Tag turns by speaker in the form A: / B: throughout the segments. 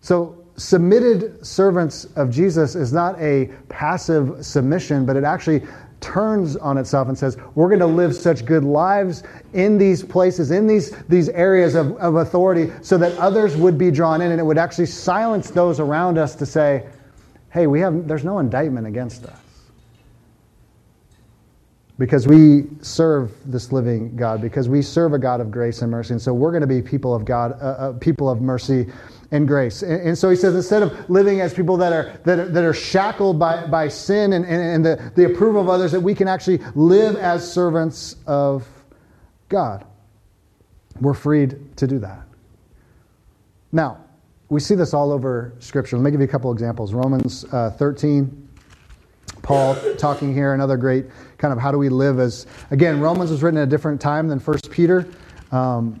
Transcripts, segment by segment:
A: So, submitted servants of Jesus is not a passive submission, but it actually turns on itself and says, We're going to live such good lives in these places, in these, these areas of, of authority, so that others would be drawn in, and it would actually silence those around us to say, Hey, we have, there's no indictment against us. Because we serve this living God, because we serve a God of grace and mercy, and so we're going to be people of God, uh, uh, people of mercy and grace. And, and, so he says instead of living as people that are, that are, that are shackled by, by sin and, and, and the, the approval of others, that we can actually live as servants of God. We're freed to do that. Now, we see this all over Scripture. Let me give you a couple examples. Romans uh, 13, Paul talking here, another great kind of how do we live as. Again, Romans was written at a different time than First Peter. Um,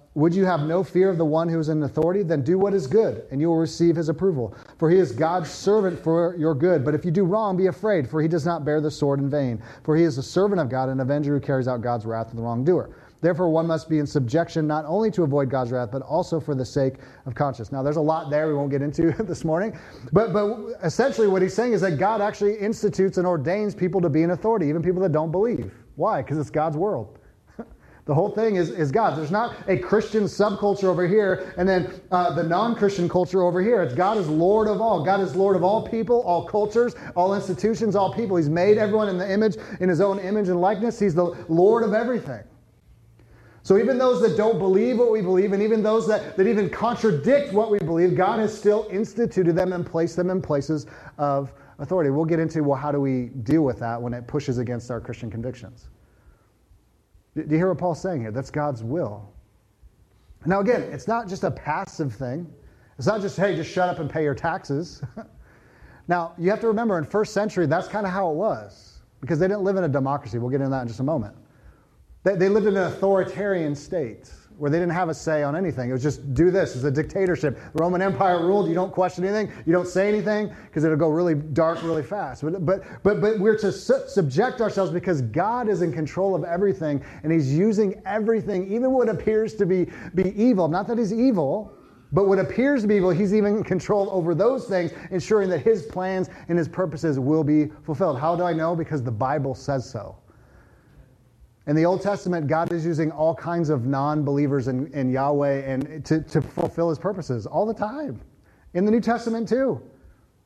A: would you have no fear of the one who is in authority? Then do what is good, and you will receive his approval. For he is God's servant for your good. But if you do wrong, be afraid, for he does not bear the sword in vain. For he is a servant of God, an avenger who carries out God's wrath to the wrongdoer. Therefore, one must be in subjection not only to avoid God's wrath, but also for the sake of conscience. Now, there's a lot there we won't get into this morning. But, but essentially, what he's saying is that God actually institutes and ordains people to be in authority, even people that don't believe. Why? Because it's God's world. The whole thing is, is God. There's not a Christian subculture over here and then uh, the non Christian culture over here. It's God is Lord of all. God is Lord of all people, all cultures, all institutions, all people. He's made everyone in the image, in his own image and likeness. He's the Lord of everything. So even those that don't believe what we believe, and even those that, that even contradict what we believe, God has still instituted them and placed them in places of authority. We'll get into, well, how do we deal with that when it pushes against our Christian convictions? Do you hear what Paul's saying here? That's God's will. Now, again, it's not just a passive thing. It's not just, hey, just shut up and pay your taxes. now, you have to remember in first century, that's kind of how it was because they didn't live in a democracy. We'll get into that in just a moment. They, they lived in an authoritarian state where they didn't have a say on anything. It was just do this. It's a dictatorship. The Roman Empire ruled. You don't question anything. You don't say anything because it'll go really dark really fast. But, but, but, but we're to su- subject ourselves because God is in control of everything and He's using everything, even what appears to be, be evil. Not that He's evil, but what appears to be evil, He's even in control over those things, ensuring that His plans and His purposes will be fulfilled. How do I know? Because the Bible says so. In the Old Testament, God is using all kinds of non believers in, in, Yahweh and to, to fulfill his purposes all the time. In the New Testament, too.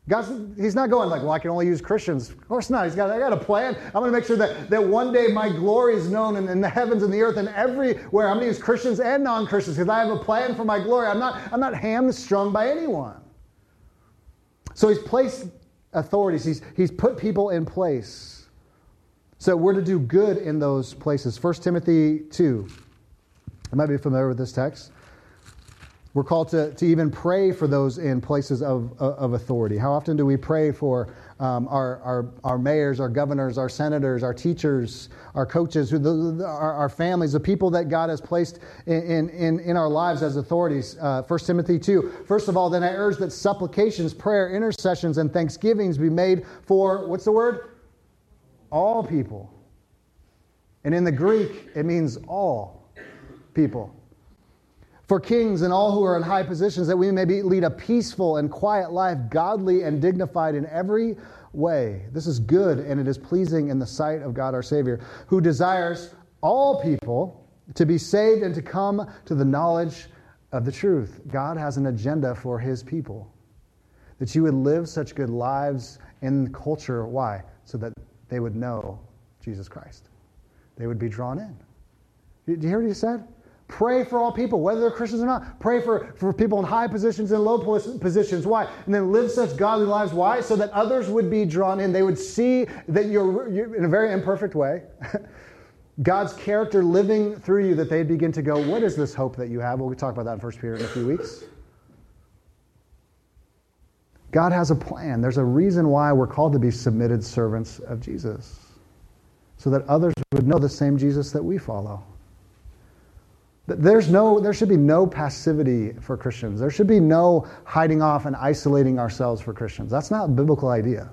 A: God's, he's not going like, well, I can only use Christians. Of course not. He's got, I got a plan. I'm going to make sure that, that one day my glory is known in, in the heavens and the earth and everywhere. I'm going to use Christians and non Christians because I have a plan for my glory. I'm not, I'm not hamstrung by anyone. So he's placed authorities, he's, he's put people in place. So we're to do good in those places. 1 Timothy 2. I might be familiar with this text. We're called to, to even pray for those in places of, of authority. How often do we pray for um, our, our, our mayors, our governors, our senators, our teachers, our coaches, who the, our, our families, the people that God has placed in, in, in our lives as authorities? Uh, 1 Timothy 2. First of all, then I urge that supplications, prayer, intercessions, and thanksgivings be made for, what's the word? All people. And in the Greek, it means all people. For kings and all who are in high positions, that we may be, lead a peaceful and quiet life, godly and dignified in every way. This is good and it is pleasing in the sight of God our Savior, who desires all people to be saved and to come to the knowledge of the truth. God has an agenda for his people. That you would live such good lives in culture. Why? So that they would know Jesus Christ. They would be drawn in. Do you hear what he said? Pray for all people, whether they're Christians or not. Pray for, for people in high positions and low positions. Why? And then live such godly lives. Why? So that others would be drawn in. They would see that you're, you're in a very imperfect way. God's character living through you, that they'd begin to go, What is this hope that you have? We'll talk about that in 1 Peter in a few weeks. God has a plan. There's a reason why we're called to be submitted servants of Jesus. so that others would know the same Jesus that we follow. There's no, there should be no passivity for Christians. There should be no hiding off and isolating ourselves for Christians. That's not a biblical idea.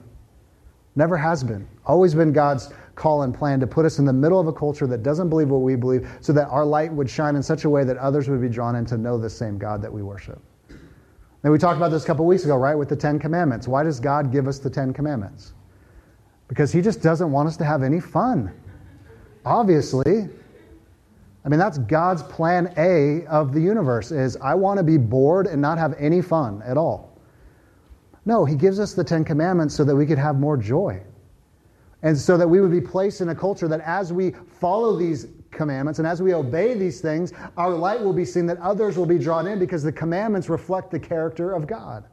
A: Never has been. Always been God's call and plan to put us in the middle of a culture that doesn't believe what we believe so that our light would shine in such a way that others would be drawn in to know the same God that we worship. And we talked about this a couple weeks ago, right, with the Ten Commandments. Why does God give us the Ten Commandments? Because He just doesn't want us to have any fun. Obviously. I mean, that's God's plan A of the universe is I want to be bored and not have any fun at all. No, He gives us the Ten Commandments so that we could have more joy. And so that we would be placed in a culture that as we follow these commandments and as we obey these things, our light will be seen, that others will be drawn in because the commandments reflect the character of God.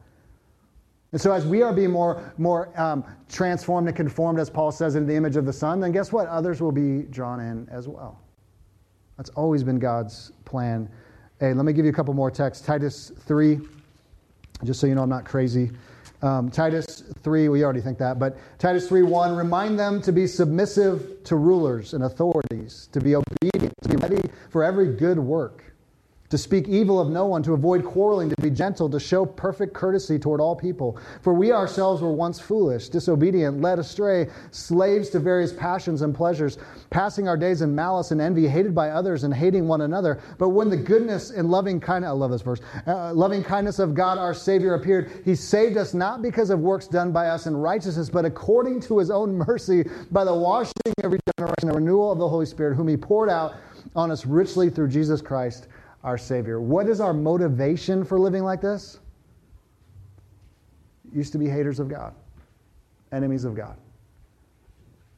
A: And so, as we are being more, more um, transformed and conformed, as Paul says, in the image of the Son, then guess what? Others will be drawn in as well. That's always been God's plan. Hey, let me give you a couple more texts. Titus 3, just so you know I'm not crazy. Um, Titus 3, we already think that, but Titus 3 1, remind them to be submissive to rulers and authorities, to be obedient, to be ready for every good work to speak evil of no one, to avoid quarreling, to be gentle, to show perfect courtesy toward all people. For we ourselves were once foolish, disobedient, led astray, slaves to various passions and pleasures, passing our days in malice and envy, hated by others and hating one another. But when the goodness and loving kindness, I love this verse, uh, loving kindness of God our Savior appeared, He saved us not because of works done by us in righteousness, but according to His own mercy, by the washing of regeneration, the renewal of the Holy Spirit, whom He poured out on us richly through Jesus Christ our Savior. What is our motivation for living like this? Used to be haters of God, enemies of God.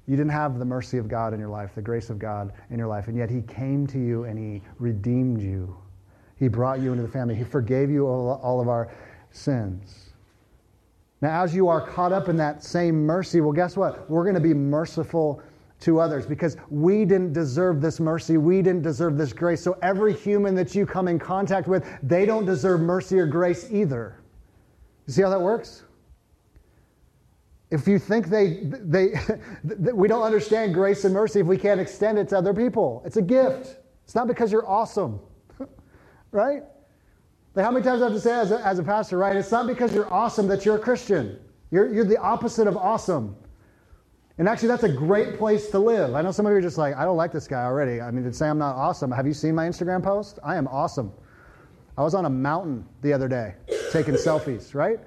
A: You didn't have the mercy of God in your life, the grace of God in your life, and yet He came to you and He redeemed you. He brought you into the family. He forgave you all, of our sins. Now, as you are caught up in that same mercy, well, guess what? We're going to be merciful to others because we didn't deserve this mercy. We didn't deserve this grace. So every human that you come in contact with, they don't deserve mercy or grace either. You see how that works? If you think they, they, we don't understand grace and mercy if we can't extend it to other people, it's a gift. It's not because you're awesome, right? Like how many times I have to say as a, as a pastor, right? It's not because you're awesome that you're a Christian. You're, you're the opposite of awesome. And actually, that's a great place to live. I know some of you are just like, I don't like this guy already. I mean, to say I'm not awesome. Have you seen my Instagram post? I am awesome. I was on a mountain the other day taking selfies, right?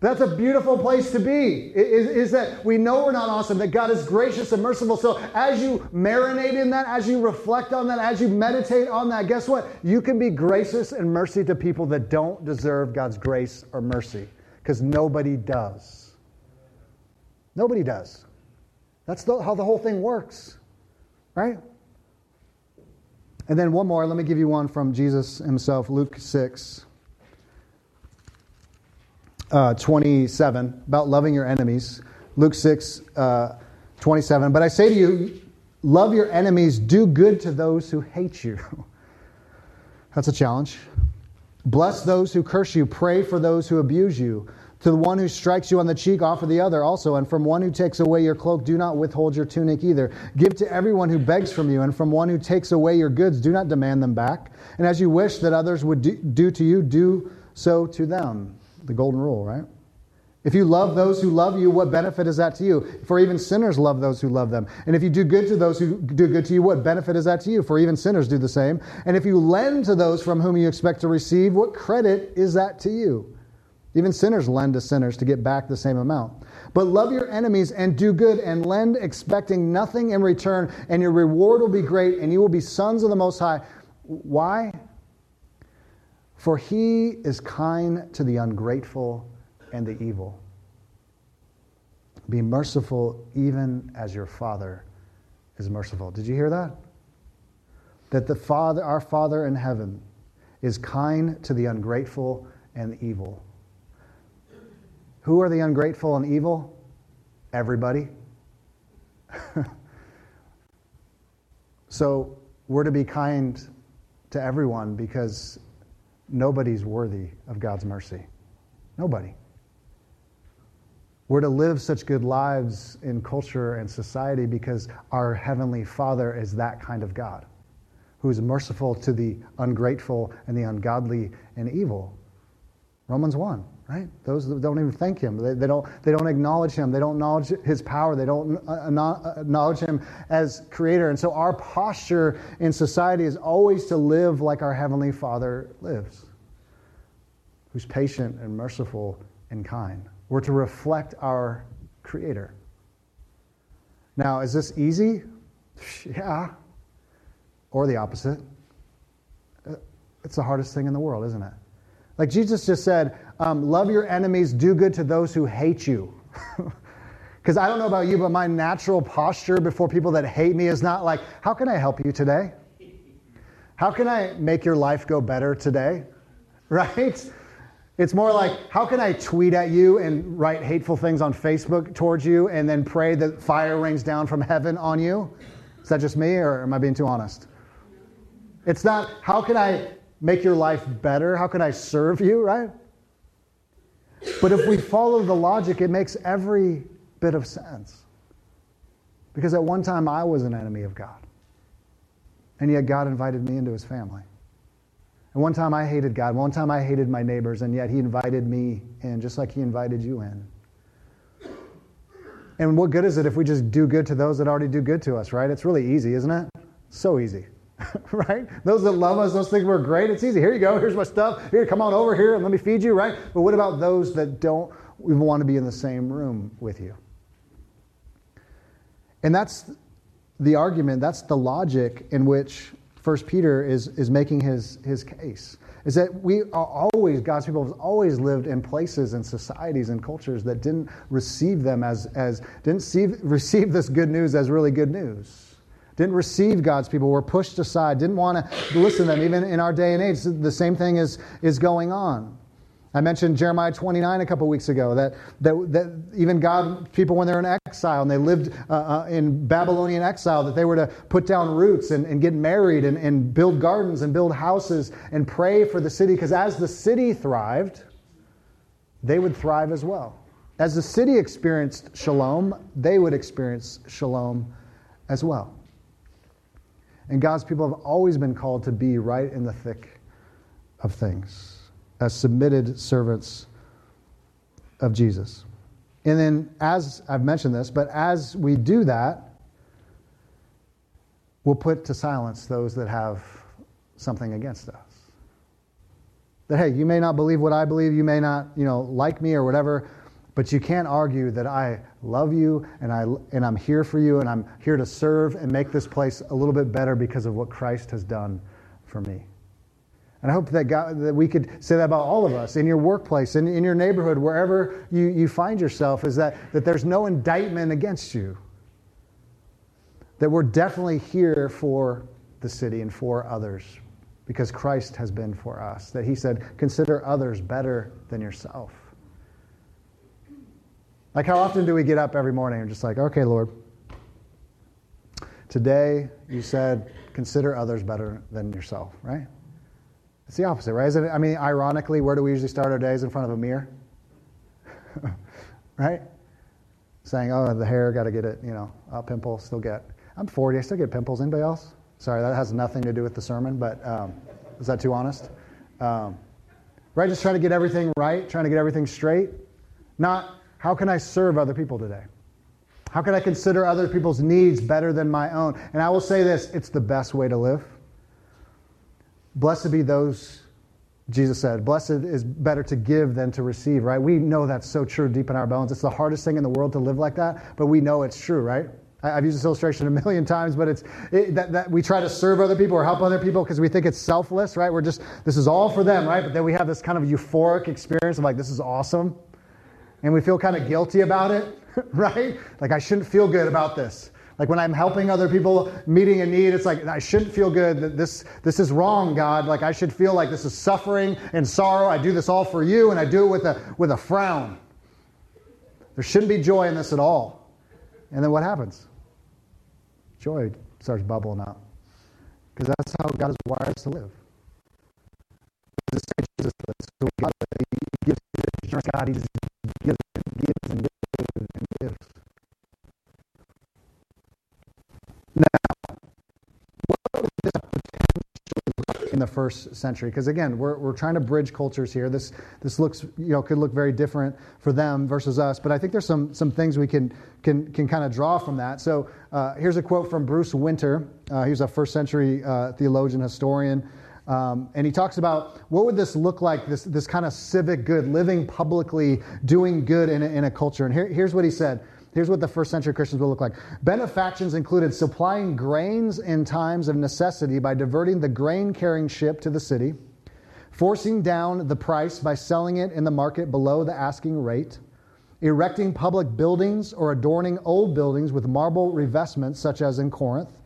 A: That's a beautiful place to be, is, is, that we know we're not awesome, that God is gracious and merciful. So as you marinate in that, as you reflect on that, as you meditate on that, guess what? You can be gracious and mercy to people that don't deserve God's grace or mercy, because nobody does. Nobody does. That's the, how the whole thing works, right? And then one more, let me give you one from Jesus himself, Luke 6, uh, 27, about loving your enemies. Luke 6, uh, 27. But I say to you, love your enemies, do good to those who hate you. That's a challenge. Bless those who curse you, pray for those who abuse you. To the one who strikes you on the cheek, offer the other also. And from one who takes away your cloak, do not withhold your tunic either. Give to everyone who begs from you. And from one who takes away your goods, do not demand them back. And as you wish that others would do, do to you, do so to them. The golden rule, right? If you love those who love you, what benefit is that to you? For even sinners love those who love them. And if you do good to those who do good to you, what benefit is that to you? For even sinners do the same. And if you lend to those from whom you expect to receive, what credit is that to you? Even sinners lend to sinners to get back the same amount. But love your enemies and do good and lend expecting nothing in return, and your reward will be great, and you will be sons of the Most High. Why? For he is kind to the ungrateful and the evil. Be merciful even as your Father is merciful. Did you hear that? That the Father, our Father in heaven, is kind to the ungrateful and the evil. Who are the ungrateful and evil? Everybody. so we're to be kind to everyone because nobody's worthy of God's mercy. Nobody. We're to live such good lives in culture and society because our Heavenly Father is that kind of God who is merciful to the ungrateful and the ungodly and evil. Romans 1, right? Those that don't even thank him. They, they, don't, they don't acknowledge him. They don't acknowledge his power. They don't acknowledge him as creator. And so our posture in society is always to live like our Heavenly Father lives, who's patient and merciful and kind. We're to reflect our Creator. Now, is this easy? Yeah. Or the opposite. Uh, it's the hardest thing in the world, isn't it? Like Jesus just said, um, love your enemies, do good to those who hate you. Because I don't know about you, but my natural posture before people that hate me is not like, how can I help you today? How can I make your life go better today? Right? It's more like, how can I tweet at you and write hateful things on Facebook towards you and then pray that fire rains down from heaven on you? Is that just me or am I being too honest? It's not, how can I make your life better? How can I serve you, right? But if we follow the logic, it makes every bit of sense. Because at one time I was an enemy of God. And yet God invited me into his family. And one time I hated God. One time I hated my neighbors, and yet He invited me in, just like He invited you in. And what good is it if we just do good to those that already do good to us, right? It's really easy, isn't it? So easy, right? Those that love us, those things were great. It's easy. Here you go. Here's my stuff. Here, come on over here and let me feed you, right? But what about those that don't even want to be in the same room with you? And that's the argument, that's the logic in which First Peter is, is making his, his case. Is that we are always, God's people have always lived in places and societies and cultures that didn't receive them as, as didn't see, receive this good news as really good news. Didn't receive God's people, were pushed aside, didn't want to listen to them. Even in our day and age, the same thing is, is going on. I mentioned Jeremiah 29 a couple weeks ago that, that, that even God, people, when they're in exile and they lived uh, uh, in Babylonian exile, that they were to put down roots and, and get married and, and build gardens and build houses and pray for the city because as the city thrived, they would thrive as well. As the city experienced shalom, they would experience shalom as well. And God's people have always been called to be right in the thick of things as submitted servants of Jesus. And then, as I've mentioned this, but as we do that, we'll put to silence those that have something against us. That, hey, you may not believe what I believe, you may not, you know, like me or whatever, but you can't argue that I love you and, I, and I'm here for you and I'm here to serve and make this place a little bit better because of what Christ has done for me. And I hope that, God, that we could say that about all of us in your workplace, in, in your neighborhood, wherever you, you find yourself, is that, that there's no indictment against you. That we're definitely here for the city and for others because Christ has been for us. That He said, consider others better than yourself. Like, how often do we get up every morning and just like, okay, Lord, today you said, consider others better than yourself, right? It's the opposite, right? It? I mean, ironically, where do we usually start our days in front of a mirror? right? Saying, oh, the hair, got to get it, you know, a pimple, still get. I'm 40, I still get pimples. Anybody else? Sorry, that has nothing to do with the sermon, but um, is that too honest? Um, right? Just trying to get everything right, trying to get everything straight. Not, how can I serve other people today? How can I consider other people's needs better than my own? And I will say this it's the best way to live. Blessed be those, Jesus said, blessed is better to give than to receive, right? We know that's so true deep in our bones. It's the hardest thing in the world to live like that, but we know it's true, right? I've used this illustration a million times, but it's it, that, that we try to serve other people or help other people because we think it's selfless, right? We're just, this is all for them, right? But then we have this kind of euphoric experience of like, this is awesome. And we feel kind of guilty about it, right? Like, I shouldn't feel good about this. Like when I'm helping other people meeting a need, it's like I shouldn't feel good that this this is wrong, God. Like I should feel like this is suffering and sorrow. I do this all for you, and I do it with a with a frown. There shouldn't be joy in this at all. And then what happens? Joy starts bubbling up. Because that's how God has wired us to live. Jesus so God, he assurance God, He just gives and gives and gives and gives. Now, what was this in the first century? Because again, we're, we're trying to bridge cultures here. This this looks you know could look very different for them versus us. But I think there's some some things we can can can kind of draw from that. So uh, here's a quote from Bruce Winter. Uh, he was a first century uh, theologian historian. Um, and he talks about what would this look like, this, this kind of civic good, living publicly, doing good in a, in a culture. And here, here's what he said. Here's what the first century Christians will look like. Benefactions included supplying grains in times of necessity by diverting the grain carrying ship to the city, forcing down the price by selling it in the market below the asking rate, erecting public buildings or adorning old buildings with marble revestments, such as in Corinth,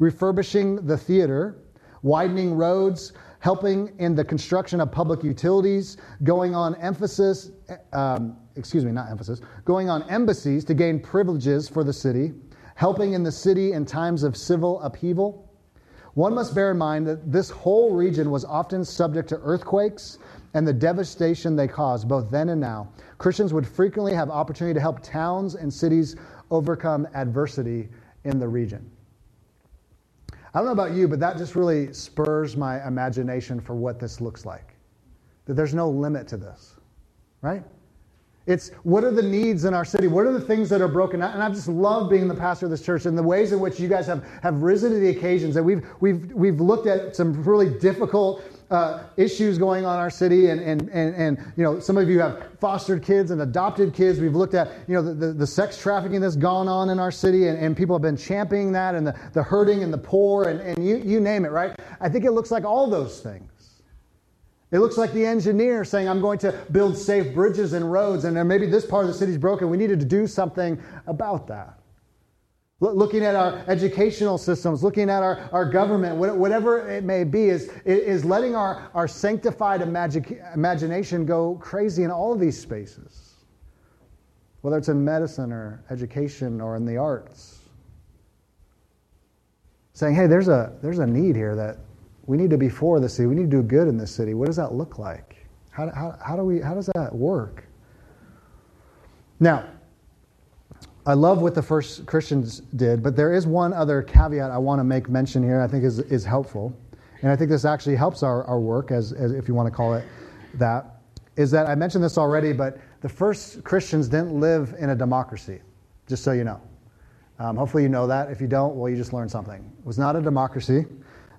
A: refurbishing the theater, widening roads, helping in the construction of public utilities, going on emphasis. Um, excuse me, not emphasis, going on embassies to gain privileges for the city, helping in the city in times of civil upheaval. One must bear in mind that this whole region was often subject to earthquakes and the devastation they caused, both then and now. Christians would frequently have opportunity to help towns and cities overcome adversity in the region. I don't know about you, but that just really spurs my imagination for what this looks like. That there's no limit to this, right? It's what are the needs in our city? What are the things that are broken? And I just love being the pastor of this church and the ways in which you guys have, have risen to the occasions. That we've, we've, we've looked at some really difficult uh, issues going on in our city. And, and, and, and, you know, some of you have fostered kids and adopted kids. We've looked at, you know, the, the, the sex trafficking that's gone on in our city. And, and people have been championing that and the, the hurting and the poor and, and you, you name it, right? I think it looks like all those things. It looks like the engineer saying, I'm going to build safe bridges and roads, and maybe this part of the city's broken. We needed to do something about that. Looking at our educational systems, looking at our, our government, whatever it may be, is, is letting our, our sanctified imagi- imagination go crazy in all of these spaces, whether it's in medicine or education or in the arts. Saying, hey, there's a, there's a need here that we need to be for the city. We need to do good in this city. What does that look like? How, how, how, do we, how does that work? Now, I love what the first Christians did, but there is one other caveat I want to make mention here I think is, is helpful. And I think this actually helps our, our work, as, as if you want to call it that, is that I mentioned this already, but the first Christians didn't live in a democracy, just so you know. Um, hopefully you know that. If you don't, well, you just learned something. It was not a democracy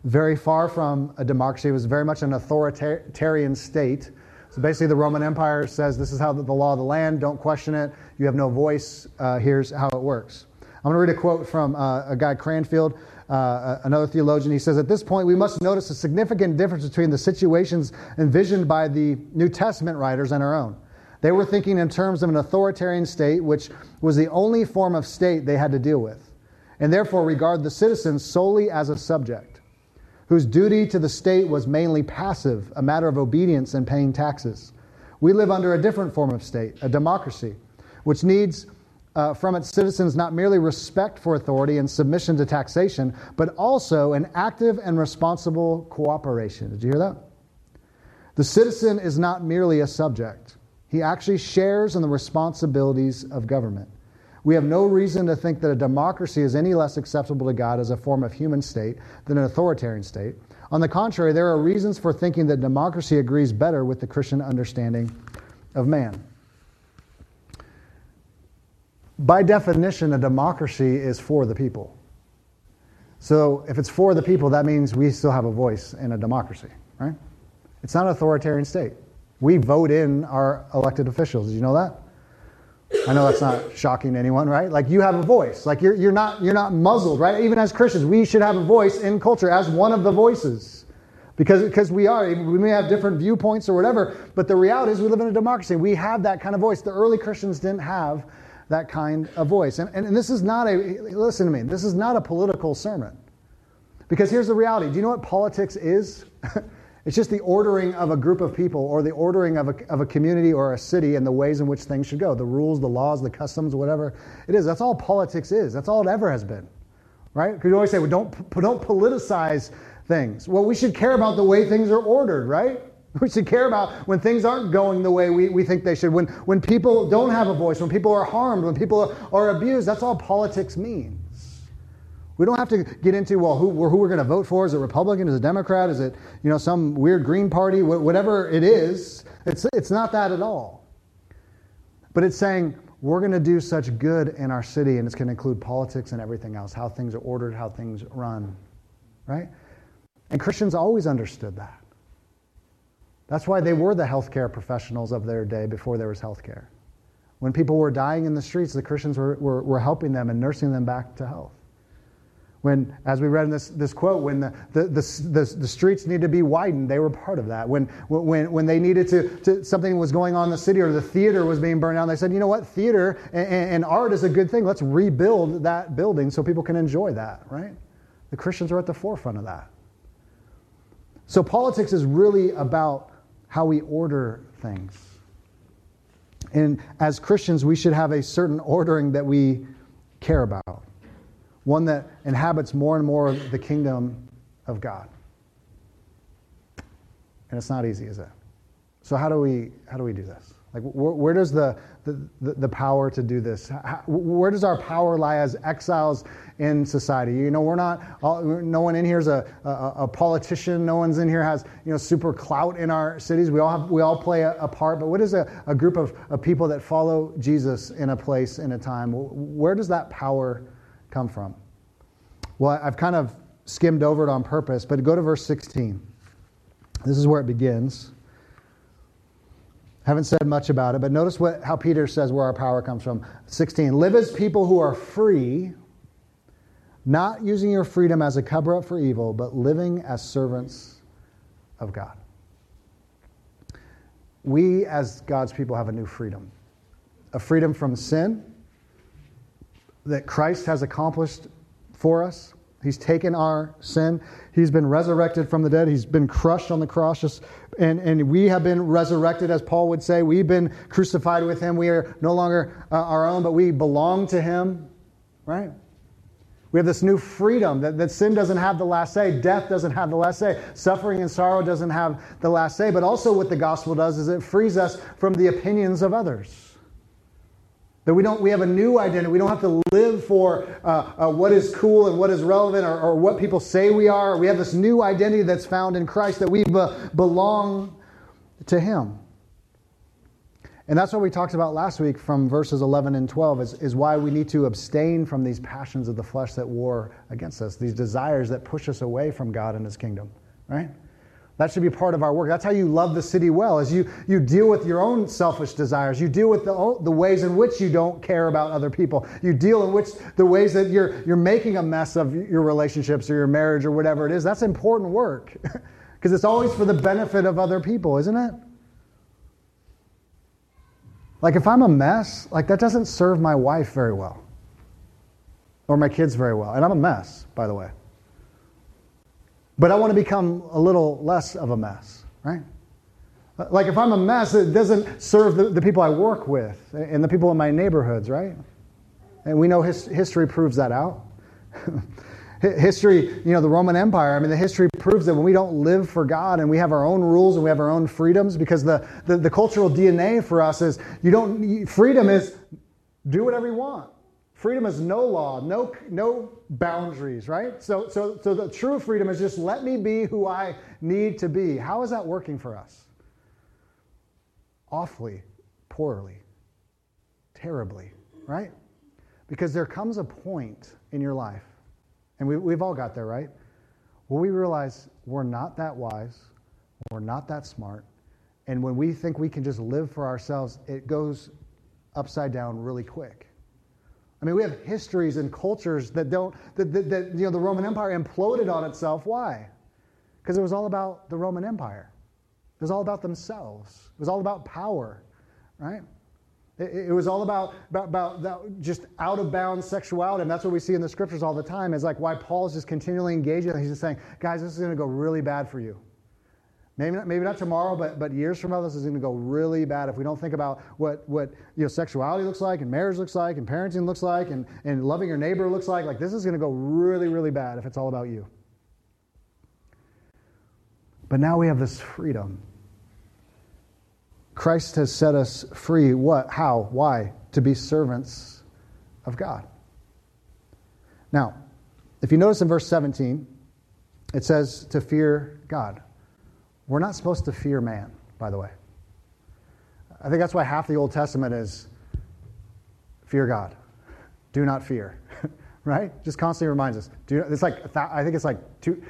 A: very far from a democracy. It was very much an authoritarian state. So basically, the Roman Empire says this is how the, law of the land, don't question it. You have no voice. Uh, here's how it works. I'm going to read a quote from uh, a guy, Cranfield, uh, another theologian. He says, At this point, we must notice a significant difference between the situations envisioned by the New Testament writers and our own. They were thinking in terms of an authoritarian state, which was the only form of state they had to deal with, and therefore regard the citizens solely as a subject whose duty to the state was mainly passive, a matter of obedience and paying taxes. We live under a different form of state, a democracy, which needs uh, from its citizens not merely respect for authority and submission to taxation, but also an active and responsible cooperation. Did you hear that? The citizen is not merely a subject, he actually shares in the responsibilities of government. We have no reason to think that a democracy is any less acceptable to God as a form of human state than an authoritarian state. On the contrary, there are reasons for thinking that democracy agrees better with the Christian understanding of man. By definition, a democracy is for the people. So if it's for the people, that means we still have a voice in a democracy, right? It's not an authoritarian state. We vote in our elected officials. Did you know that? I know that's not shocking to anyone, right? Like you have a voice. Like you're, you're, not, you're not muzzled, right? Even as Christians, we should have a voice in culture as one of the voices. Because, because we are, we may have different viewpoints or whatever, but the reality is we live in a democracy. We have that kind of voice. The early Christians didn't have that kind of voice. And, and, and this is not a, listen to me, this is not a political sermon. Because here's the reality. Do you know what politics is? It's just the ordering of a group of people or the ordering of a, of a community or a city and the ways in which things should go the rules, the laws, the customs, whatever it is. That's all politics is. That's all it ever has been. Right? Because you always say, well, don't, don't politicize things. Well, we should care about the way things are ordered, right? We should care about when things aren't going the way we, we think they should. When, when people don't have a voice, when people are harmed, when people are, are abused. That's all politics means. We don't have to get into, well, who, who we're going to vote for. Is it Republican? Is it Democrat? Is it, you know, some weird Green Party? Whatever it is, it's, it's not that at all. But it's saying we're going to do such good in our city, and it's going to include politics and everything else, how things are ordered, how things run, right? And Christians always understood that. That's why they were the healthcare professionals of their day before there was healthcare. When people were dying in the streets, the Christians were, were, were helping them and nursing them back to health. When, as we read in this, this quote, when the, the, the, the, streets needed to be widened, they were part of that. When, when, when they needed to, to, something was going on in the city or the theater was being burned down, they said, you know what, theater and, and art is a good thing. Let's rebuild that building so people can enjoy that, right? The Christians are at the forefront of that. So politics is really about how we order things. And as Christians, we should have a certain ordering that we care about, one that inhabits more and more the kingdom of God. And it's not easy, is it? So how do we how do we do this? Like where, where does the, the, the power to do this? How, where does our power lie as exiles in society. You know, we're not, all, no one in here is a, a, a, politician. No one's in here has, you know, super clout in our cities. We all have, we all play a, a part, but what is a, a group of, of people that follow Jesus in a place, in a time? Where does that power come from? Well, I've kind of skimmed over it on purpose, but go to verse 16. This is where it begins. Haven't said much about it, but notice what, how Peter says where our power comes from. 16. Live as people who are free not using your freedom as a cover up for evil, but living as servants of God. We, as God's people, have a new freedom a freedom from sin that Christ has accomplished for us. He's taken our sin. He's been resurrected from the dead. He's been crushed on the cross. Just, and, and we have been resurrected, as Paul would say. We've been crucified with him. We are no longer uh, our own, but we belong to him, right? We have this new freedom that, that sin doesn't have the last say, death doesn't have the last say, suffering and sorrow doesn't have the last say. But also, what the gospel does is it frees us from the opinions of others. That we don't, we have a new identity. We don't have to live for uh, uh, what is cool and what is relevant or, or, what people say we are. We have this new identity that's found in Christ that we be- belong to Him. And that's what we talked about last week from verses 11 and 12 is, is why we need to abstain from these passions of the flesh that war against us, these desires that push us away from God and His kingdom, right? That should be part of our work. That's how you love the city well, is you, you deal with your own selfish desires. You deal with the, the ways in which you don't care about other people. You deal in which the ways that you're, you're making a mess of your relationships or your marriage or whatever it is. That's important work because it's always for the benefit of other people, isn't it? Like if I'm a mess, like that doesn't serve my wife very well or my kids very well. And I'm a mess, by the way. But I want to become a little less of a mess, right? Like if I'm a mess, it doesn't serve the, the people I work with and the people in my neighborhoods, right? And we know his, history proves that out. history, you know, the Roman Empire, I mean, the history proves that when we don't live for God and we have our own rules and we have our own freedoms, because the, the, the cultural DNA for us is you don't, freedom is do whatever you want. Freedom is no law, no, no boundaries, right? So, so, so the true freedom is just let me be who I need to be. How is that working for us? Awfully, poorly, terribly, right? Because there comes a point in your life and we, we've all got there, right? Well, we realize we're not that wise, we're not that smart, and when we think we can just live for ourselves, it goes upside down really quick. I mean, we have histories and cultures that don't, that, that, that you know, the Roman Empire imploded on itself. Why? Because it was all about the Roman Empire. It was all about themselves. It was all about power, right? It, was all about, about, about just out of bounds sexuality. And that's what we see in the scriptures all the time is like why Paul's just continually engaging. He's just saying, guys, this is going to go really bad for you. Maybe not, maybe not tomorrow, but, but years from now, this is going to go really bad if we don't think about what, what you know, sexuality looks like and marriage looks like and parenting looks like and, and loving your neighbor looks like. Like this is going to go really, really bad if it's all about you. But now we have this freedom Christ has set us free. What? How? Why? To be servants of God. Now, if you notice in verse 17, it says to fear God. We're not supposed to fear man, by the way. I think that's why half the Old Testament is fear God. Do not fear. right? Just constantly reminds us. Do, it's like, I think it's like two,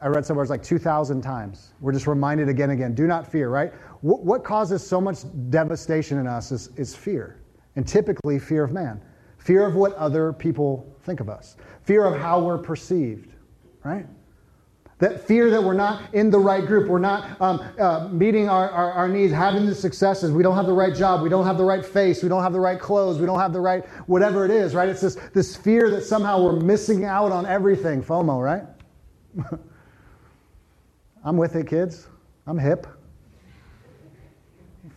A: I read somewhere it's like 2,000 times. We're just reminded again and again do not fear, right? What, what causes so much devastation in us is, is fear, and typically fear of man. Fear of what other people think of us, fear of how we're perceived, right? That fear that we're not in the right group, we're not um, uh, meeting our, our, our, needs, having the successes, we don't have the right job, we don't have the right face, we don't have the right clothes, we don't have the right whatever it is, right? It's this, this fear that somehow we're missing out on everything, FOMO, right? I'm with it, kids. I'm hip.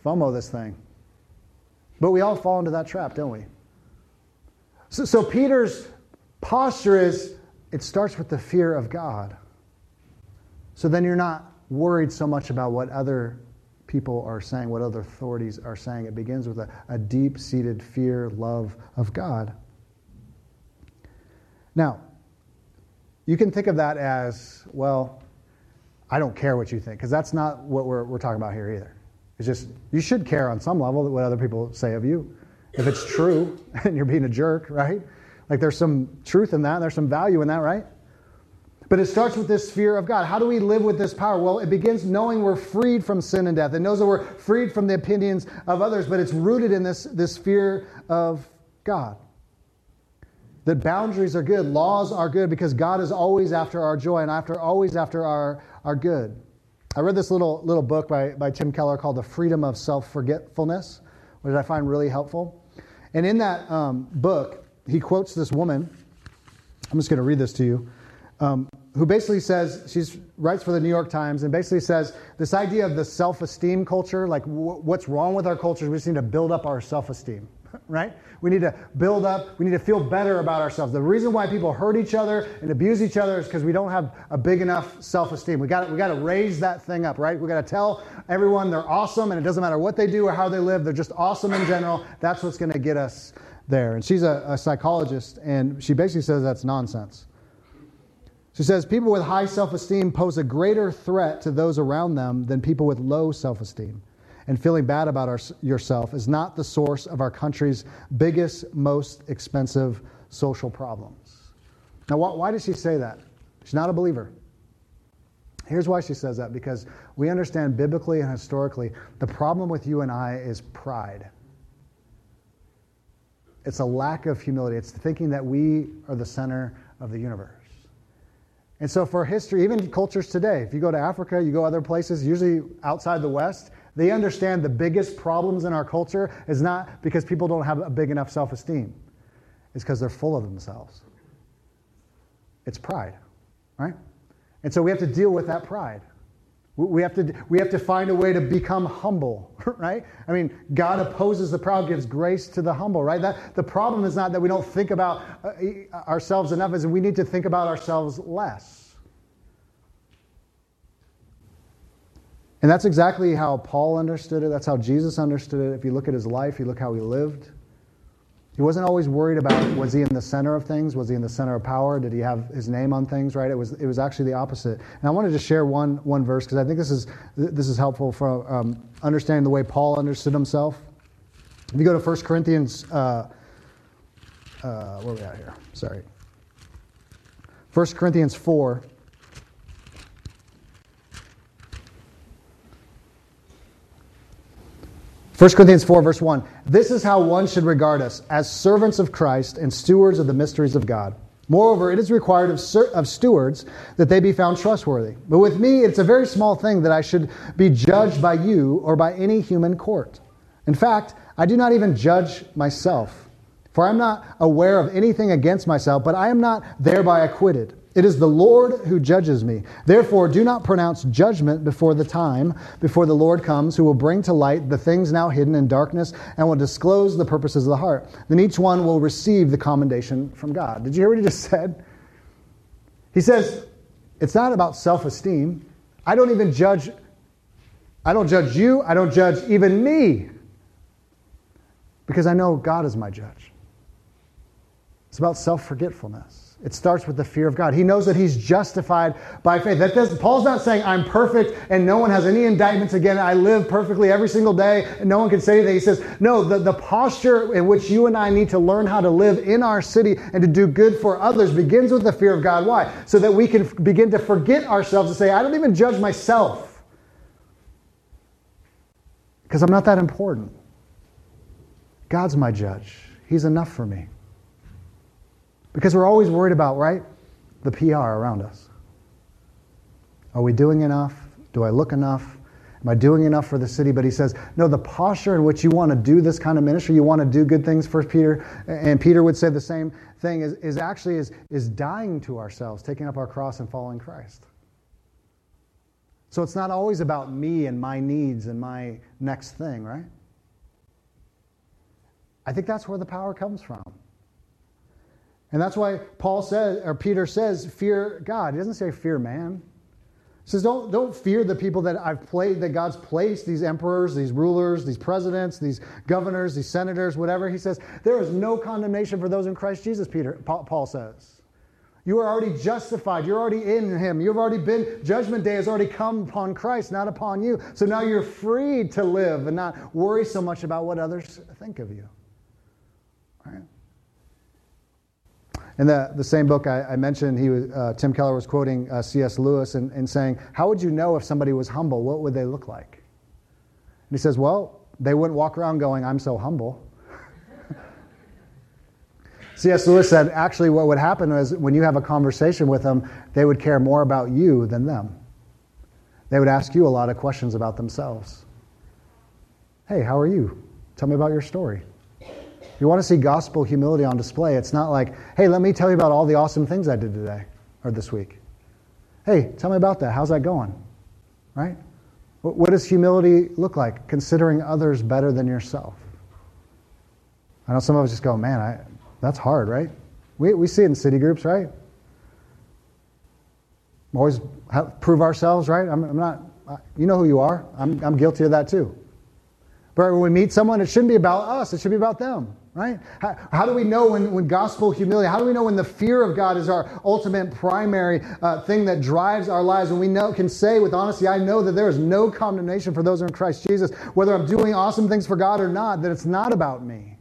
A: FOMO this thing. But we all fall into that trap, don't we? So, so Peter's posture is it starts with the fear of God. So then you're not worried so much about what other people are saying, what other authorities are saying. It begins with a, a deep seated fear, love of God. Now, you can think of that as, well, I don't care what you think, because that's not what we're, we're talking about here either. It's just, you should care on some level what other people say of you. If it's true and you're being a jerk, right? Like there's some truth in that, there's some value in that, right? But it starts with this fear of God. How do we live with this power? Well, it begins knowing we're freed from sin and death. It knows that we're freed from the opinions of others, but it's rooted in this, this fear of God. That boundaries are good, laws are good, because God is always after our joy and after always after our, our good. I read this little, little book by, by Tim Keller called The Freedom of Self Forgetfulness, which I find really helpful. And in that um, book, he quotes this woman. I'm just going to read this to you um, who basically says, she writes for the New York Times and basically says this idea of the self esteem culture, like w- what's wrong with our culture, we just need to build up our self esteem, right? We need to build up, we need to feel better about ourselves. The reason why people hurt each other and abuse each other is because we don't have a big enough self esteem. We got we got to raise that thing up, right? We got to tell everyone they're awesome and it doesn't matter what they do or how they live, they're just awesome in general. That's what's going to get us there. And she's a, a psychologist and she basically says that's nonsense. She says people with high self esteem pose a greater threat to those around them than people with low self esteem. And feeling bad about our, yourself is not the source of our country's biggest, most expensive social problems. Now, why, why does she say that? She's not a believer. Here's why she says that because we understand biblically and historically the problem with you and I is pride. It's a lack of humility. It's thinking that we are the center of the universe. And so, for history, even cultures today, if you go to Africa, you go other places, usually outside the West, they understand the biggest problems in our culture is not because people don't have a big enough self esteem, it's because they're full of themselves. It's pride, right? And so we have to deal with that pride. We have, to, we have to find a way to become humble, right? I mean, God opposes the proud, gives grace to the humble, right? That, the problem is not that we don't think about uh, ourselves enough, is we need to think about ourselves less. And that's exactly how Paul understood it. That's how Jesus understood it. If you look at his life, you look how he lived. He wasn't always worried about was he in the center of things? Was he in the center of power? Did he have his name on things, right? It was, it was actually the opposite. And I wanted to share one, one verse because I think this is, this is helpful for um, understanding the way Paul understood himself. If you go to 1 Corinthians, uh, uh, where are we at here? Sorry. 1 Corinthians 4. 1 Corinthians 4, verse 1. This is how one should regard us as servants of Christ and stewards of the mysteries of God. Moreover, it is required of, of stewards that they be found trustworthy. But with me, it's a very small thing that I should be judged by you or by any human court. In fact, I do not even judge myself, for I am not aware of anything against myself, but I am not thereby acquitted. It is the Lord who judges me. Therefore, do not pronounce judgment before the time, before the Lord comes, who will bring to light the things now hidden in darkness and will disclose the purposes of the heart. Then each one will receive the commendation from God. Did you hear what he just said? He says, it's not about self esteem. I don't even judge. I don't judge you. I don't judge even me. Because I know God is my judge. It's about self forgetfulness. It starts with the fear of God. He knows that he's justified by faith. That does, Paul's not saying I'm perfect and no one has any indictments again. I live perfectly every single day and no one can say anything. He says, no, the, the posture in which you and I need to learn how to live in our city and to do good for others begins with the fear of God. Why? So that we can begin to forget ourselves and say, I don't even judge myself because I'm not that important. God's my judge. He's enough for me. Because we're always worried about, right, the PR around us. Are we doing enough? Do I look enough? Am I doing enough for the city? But he says, no, the posture in which you want to do this kind of ministry, you want to do good things, First Peter, and Peter would say the same thing, is, is actually is, is dying to ourselves, taking up our cross and following Christ. So it's not always about me and my needs and my next thing, right? I think that's where the power comes from. And that's why Paul says, or Peter says, fear God. He doesn't say fear man. He says, don't, don't fear the people that I've played, that God's placed, these emperors, these rulers, these presidents, these governors, these senators, whatever. He says, there is no condemnation for those in Christ Jesus, Peter, Paul says. You are already justified. You're already in Him. You've already been, judgment day has already come upon Christ, not upon you. So now you're free to live and not worry so much about what others think of you. Right? In the, the same book I, I mentioned, he was, uh, Tim Keller was quoting uh, C.S. Lewis and, and saying, How would you know if somebody was humble? What would they look like? And he says, Well, they wouldn't walk around going, I'm so humble. C.S. Lewis said, Actually, what would happen is when you have a conversation with them, they would care more about you than them. They would ask you a lot of questions about themselves. Hey, how are you? Tell me about your story. You want to see gospel humility on display. It's not like, hey, let me tell you about all the awesome things I did today or this week. Hey, tell me about that. How's that going? Right? What does humility look like? Considering others better than yourself. I know some of us just go, man, I, that's hard, right? We, we see it in city groups, right? Always have, prove ourselves, right? I'm, I'm not, you know who you are. I'm, I'm guilty of that too. But when we meet someone, it shouldn't be about us, it should be about them right? How, how, do we know when, when gospel humility, how do we know when the fear of God is our ultimate primary uh, thing that drives our lives? When we know, can say with honesty, I know that there is no condemnation for those who are in Christ Jesus, whether I'm doing awesome things for God or not, that it's not about me.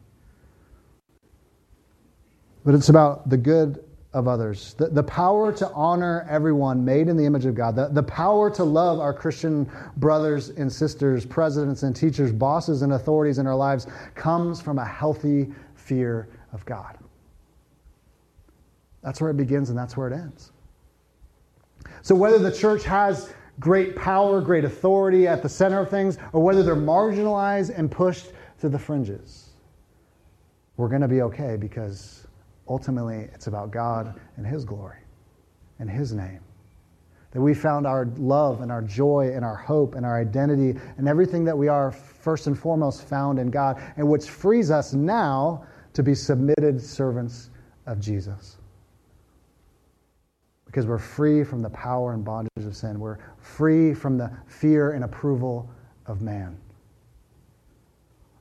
A: But it's about the good of others, the, the power to honor everyone made in the image of God, the, the power to love our Christian brothers and sisters, presidents and teachers, bosses and authorities in our lives comes from a healthy fear of God. That's where it begins and that's where it ends. So, whether the church has great power, great authority at the center of things, or whether they're marginalized and pushed to the fringes, we're going to be okay because ultimately it's about God and His glory and His name. That we found our love and our joy and our hope and our identity and everything that we are first and foremost found in God, and which frees us now to be submitted servants of Jesus. Because we're free from the power and bondage of sin. We're free from the fear and approval of man.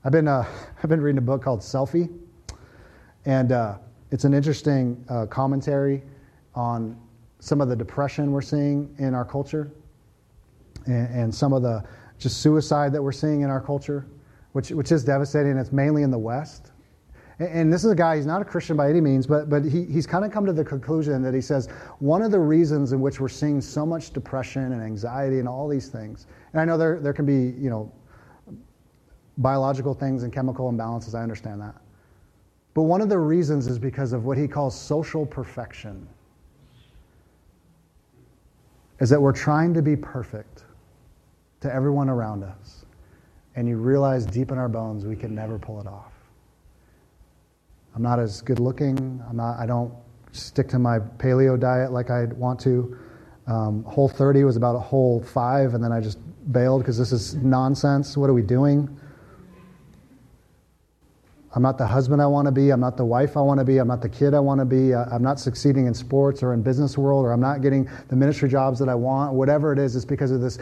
A: I've been, uh, I've been reading a book called Selfie. And uh, it's an interesting uh, commentary on some of the depression we're seeing in our culture and, and, some of the just suicide that we're seeing in our culture, which, which is devastating. It's mainly in the West. And, and this is a guy, he's not a Christian by any means, but, but he, he's kind of come to the conclusion that he says one of the reasons in which we're seeing so much depression and anxiety and all these things, and I know there, there can be, you know, biological things and chemical imbalances, I understand that. But one of the reasons is because of what he calls social perfection. Is that we're trying to be perfect to everyone around us. And you realize deep in our bones we can never pull it off. I'm not as good looking. I'm not, I don't stick to my paleo diet like I'd want to. Um, whole 30 was about a whole five, and then I just bailed because this is nonsense. What are we doing? I'm not the husband I want to be. I'm not the wife I want to be. I'm not the kid I want to be. Uh, I'm not succeeding in sports or in business world, or I'm not getting the ministry jobs that I want. Whatever it is, it's because of this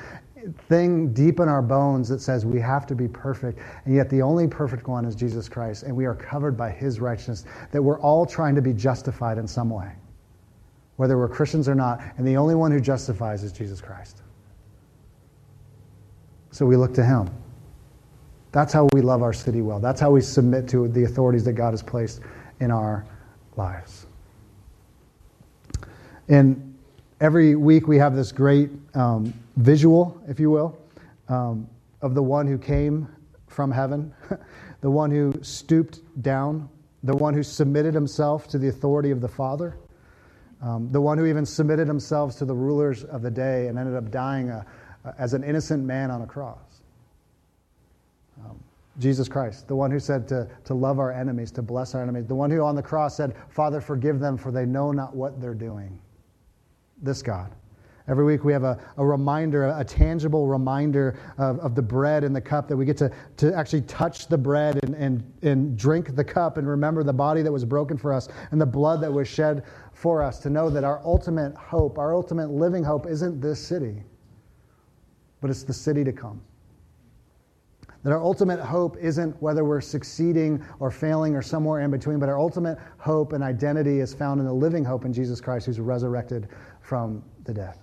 A: thing deep in our bones that says we have to be perfect. And yet the only perfect one is Jesus Christ. And we are covered by his righteousness, that we're all trying to be justified in some way. whether we're Christians or not, and the only one who justifies is Jesus Christ. So we look to him. That's how we love our city well. That's how we submit to the authorities that God has placed in our lives. And every week we have this great um, visual, if you will, um, of the one who came from heaven, the one who stooped down, the one who submitted himself to the authority of the Father, um, the one who even submitted himself to the rulers of the day and ended up dying a, a, as an innocent man on a cross. Jesus Christ, the one who said to, to love our enemies, to bless our enemies, the one who on the cross said, Father, forgive them, for they know not what they're doing. This God. Every week we have a, a reminder, a, tangible reminder of, of the bread and the cup that we get to, to actually touch the bread and, and, and drink the cup and remember the body that was broken for us and the blood that was shed for us. To know that our ultimate hope, our ultimate living hope, isn't this city, but it's the city to come. That our ultimate hope isn't whether we're succeeding or failing or somewhere in between, but our ultimate hope and identity is found in the living hope in Jesus Christ who's resurrected from the dead.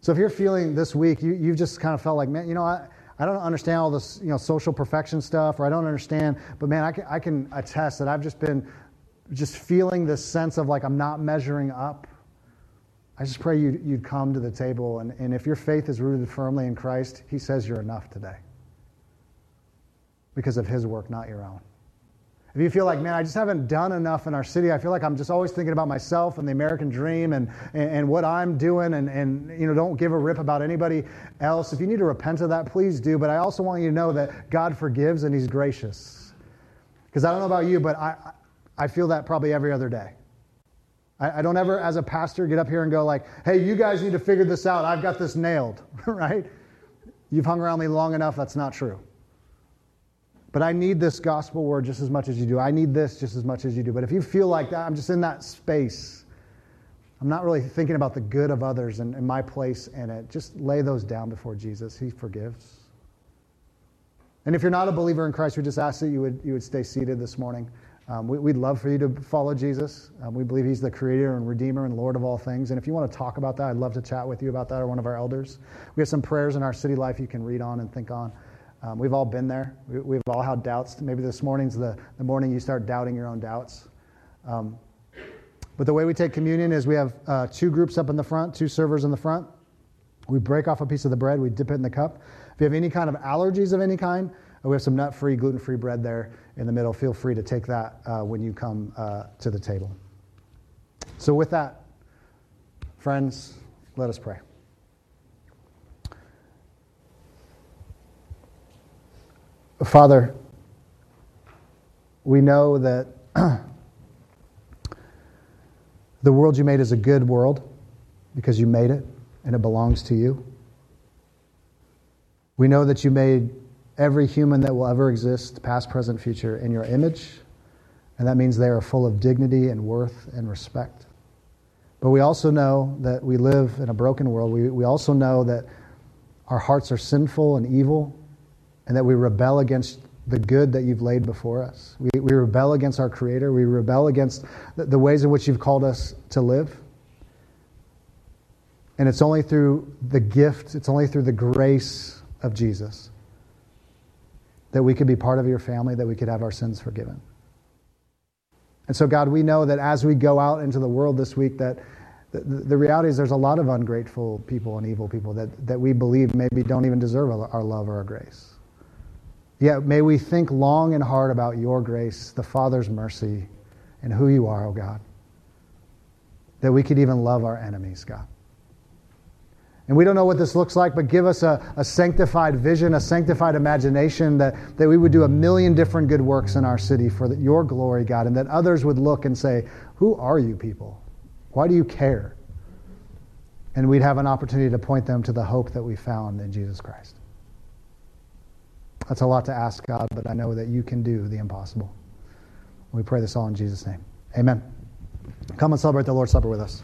A: So if you're feeling this week, you, you've just kind of felt like, man, you know, I, I don't understand all this, you know, social perfection stuff, or I don't understand, but man, I can, I can attest that I've just been just feeling this sense of like I'm not measuring up. I just pray you'd, you'd come to the table, and, and if your faith is rooted firmly in Christ, He says you're enough today because of His work, not your own. If you feel like, man, I just haven't done enough in our city, I feel like I'm just always thinking about myself and the American dream and, and, and, what I'm doing and, and, you know, don't give a rip about anybody else. If you need to repent of that, please do. But I also want you to know that God forgives and He's gracious. Because I don't know about you, but I, I feel that probably every other day. I, I don't ever, as a pastor, get up here and go like, hey, you guys need to figure this out. I've got this nailed, right? You've hung around me long enough. That's not true. But I need this gospel word just as much as you do. I need this just as much as you do. But if you feel like that, I'm just in that space. I'm not really thinking about the good of others and, and my place in it. Just lay those down before Jesus. He forgives. And if you're not a believer in Christ, we just ask that you would, you would stay seated this morning. Um, we, would love for you to follow Jesus. Um, we believe he's the creator and redeemer and Lord of all things. And if you want to talk about that, I'd love to chat with you about that or one of our elders. We have some prayers in our city life you can read on and think on. Um, we've all been there. We, have all had doubts. Maybe this morning's the, the morning you start doubting your own doubts. Um, but the way we take communion is we have uh, two groups up in the front, two servers in the front. We break off a piece of the bread, we dip it in the cup. If you have any kind of allergies of any kind, uh, we have some nut free, gluten free bread there in the middle. Feel free to take that uh, when you come uh, to the table. So, with that, friends, let us pray. Father, we know that the world you made is a good world because you made it and it belongs to you. We know that you made every human that will ever exist, past, present, future, in your image, and that means they are full of dignity and worth and respect. But we also know that we live in a broken world. We, we also know that our hearts are sinful and evil and that we rebel against the good that you've laid before us. We, we rebel against our Creator. We rebel against the, the ways in which you've called us to live. And it's only through the gift, it's only through the grace of Jesus that we could be part of your family, that we could have our sins forgiven. And so, God, we know that as we go out into the world this week, that the, the reality is there's a lot of ungrateful people and evil people that, that we believe maybe don't even deserve our love or our grace. Yet may we think long and hard about your grace, the Father's mercy, and who you are, O oh God. That we could even love our enemies, God. And we don't know what this looks like, but give us a, a sanctified vision, a sanctified imagination that, that we would do a million different good works in our city for the, your glory, God, and that others would look and say, Who are you people? Why do you care? And we'd have an opportunity to point them to the hope that we found in Jesus Christ. That's a lot to ask God, but I know that you can do the impossible. We pray this all in Jesus' name. Amen. Come and celebrate the Lord's Supper with us.